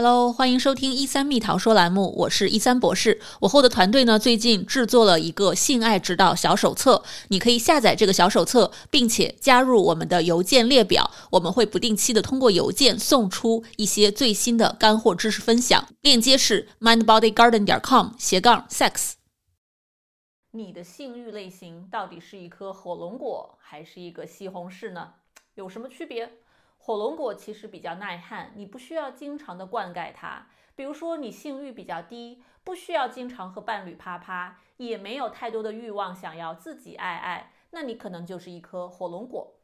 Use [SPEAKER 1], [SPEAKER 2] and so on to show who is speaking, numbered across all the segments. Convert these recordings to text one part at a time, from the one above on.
[SPEAKER 1] Hello，欢迎收听一三蜜桃说栏目，我是一三博士。我后的团队呢，最近制作了一个性爱指导小手册，你可以下载这个小手册，并且加入我们的邮件列表，我们会不定期的通过邮件送出一些最新的干货知识分享。链接是 mindbodygarden 点 com 斜杠 sex。你的性欲类型到底是一颗火龙果还是一个西红柿呢？有什么区别？火龙果其实比较耐旱，你不需要经常的灌溉它。比如说你性欲比较低，不需要经常和伴侣啪啪，也没有太多的欲望想要自己爱爱，那你可能就是一颗火龙果。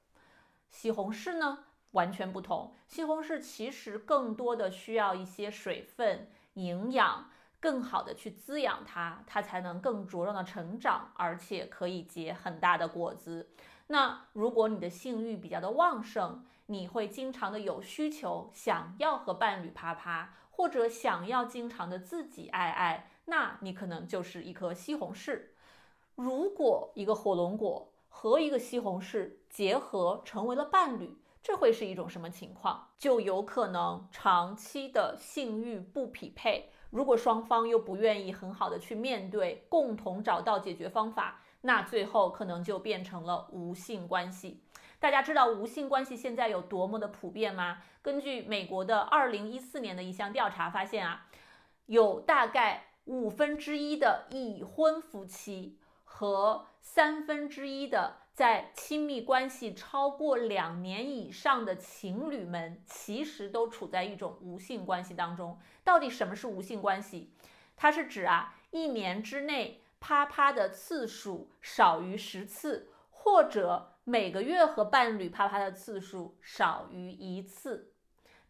[SPEAKER 1] 西红柿呢，完全不同。西红柿其实更多的需要一些水分、营养，更好的去滋养它，它才能更茁壮的成长，而且可以结很大的果子。那如果你的性欲比较的旺盛，你会经常的有需求，想要和伴侣啪啪，或者想要经常的自己爱爱，那你可能就是一颗西红柿。如果一个火龙果和一个西红柿结合成为了伴侣，这会是一种什么情况？就有可能长期的性欲不匹配。如果双方又不愿意很好的去面对，共同找到解决方法，那最后可能就变成了无性关系。大家知道无性关系现在有多么的普遍吗？根据美国的二零一四年的一项调查发现啊，有大概五分之一的已婚夫妻和三分之一的在亲密关系超过两年以上的情侣们，其实都处在一种无性关系当中。到底什么是无性关系？它是指啊，一年之内啪啪的次数少于十次，或者。每个月和伴侣啪啪的次数少于一次，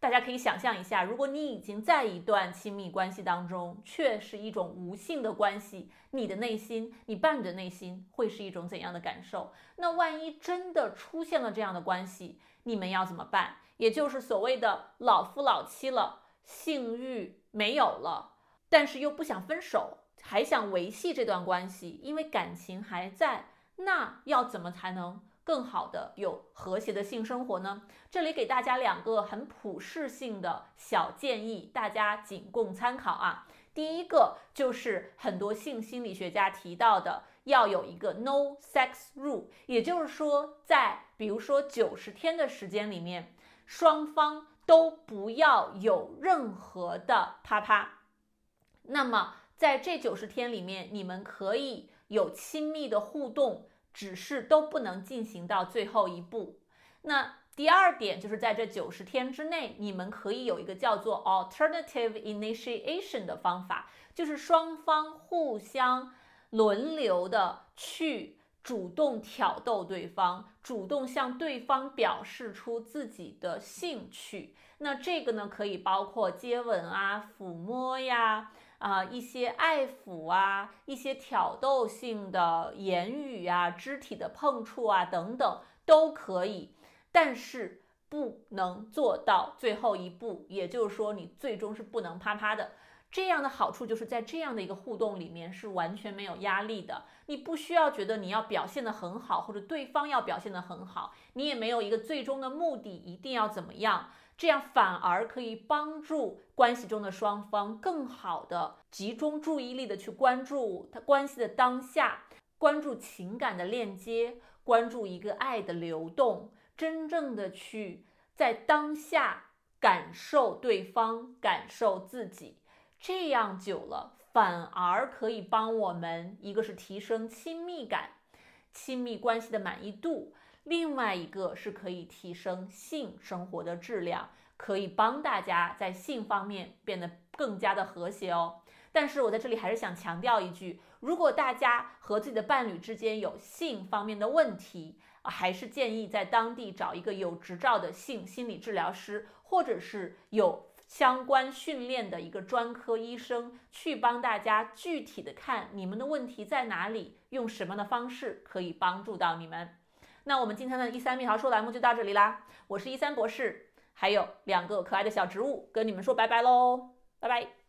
[SPEAKER 1] 大家可以想象一下，如果你已经在一段亲密关系当中，却是一种无性的关系，你的内心，你伴侣的内心会是一种怎样的感受？那万一真的出现了这样的关系，你们要怎么办？也就是所谓的老夫老妻了，性欲没有了，但是又不想分手，还想维系这段关系，因为感情还在，那要怎么才能？更好的有和谐的性生活呢？这里给大家两个很普适性的小建议，大家仅供参考啊。第一个就是很多性心理学家提到的，要有一个 no sex rule，也就是说，在比如说九十天的时间里面，双方都不要有任何的啪啪。那么在这九十天里面，你们可以有亲密的互动。只是都不能进行到最后一步。那第二点就是在这九十天之内，你们可以有一个叫做 alternative initiation 的方法，就是双方互相轮流的去主动挑逗对方，主动向对方表示出自己的兴趣。那这个呢，可以包括接吻啊、抚摸呀。啊，一些爱抚啊，一些挑逗性的言语啊，肢体的碰触啊，等等都可以，但是不能做到最后一步，也就是说，你最终是不能啪啪的。这样的好处就是在这样的一个互动里面是完全没有压力的，你不需要觉得你要表现得很好，或者对方要表现得很好，你也没有一个最终的目的一定要怎么样。这样反而可以帮助关系中的双方更好的集中注意力的去关注他关系的当下，关注情感的链接，关注一个爱的流动，真正的去在当下感受对方，感受自己。这样久了，反而可以帮我们，一个是提升亲密感、亲密关系的满意度。另外一个是可以提升性生活的质量，可以帮大家在性方面变得更加的和谐哦。但是我在这里还是想强调一句：如果大家和自己的伴侣之间有性方面的问题，还是建议在当地找一个有执照的性心理治疗师，或者是有相关训练的一个专科医生，去帮大家具体的看你们的问题在哪里，用什么样的方式可以帮助到你们。那我们今天的一三蜜桃说栏目就到这里啦，我是一三博士，还有两个可爱的小植物，跟你们说拜拜喽，拜拜。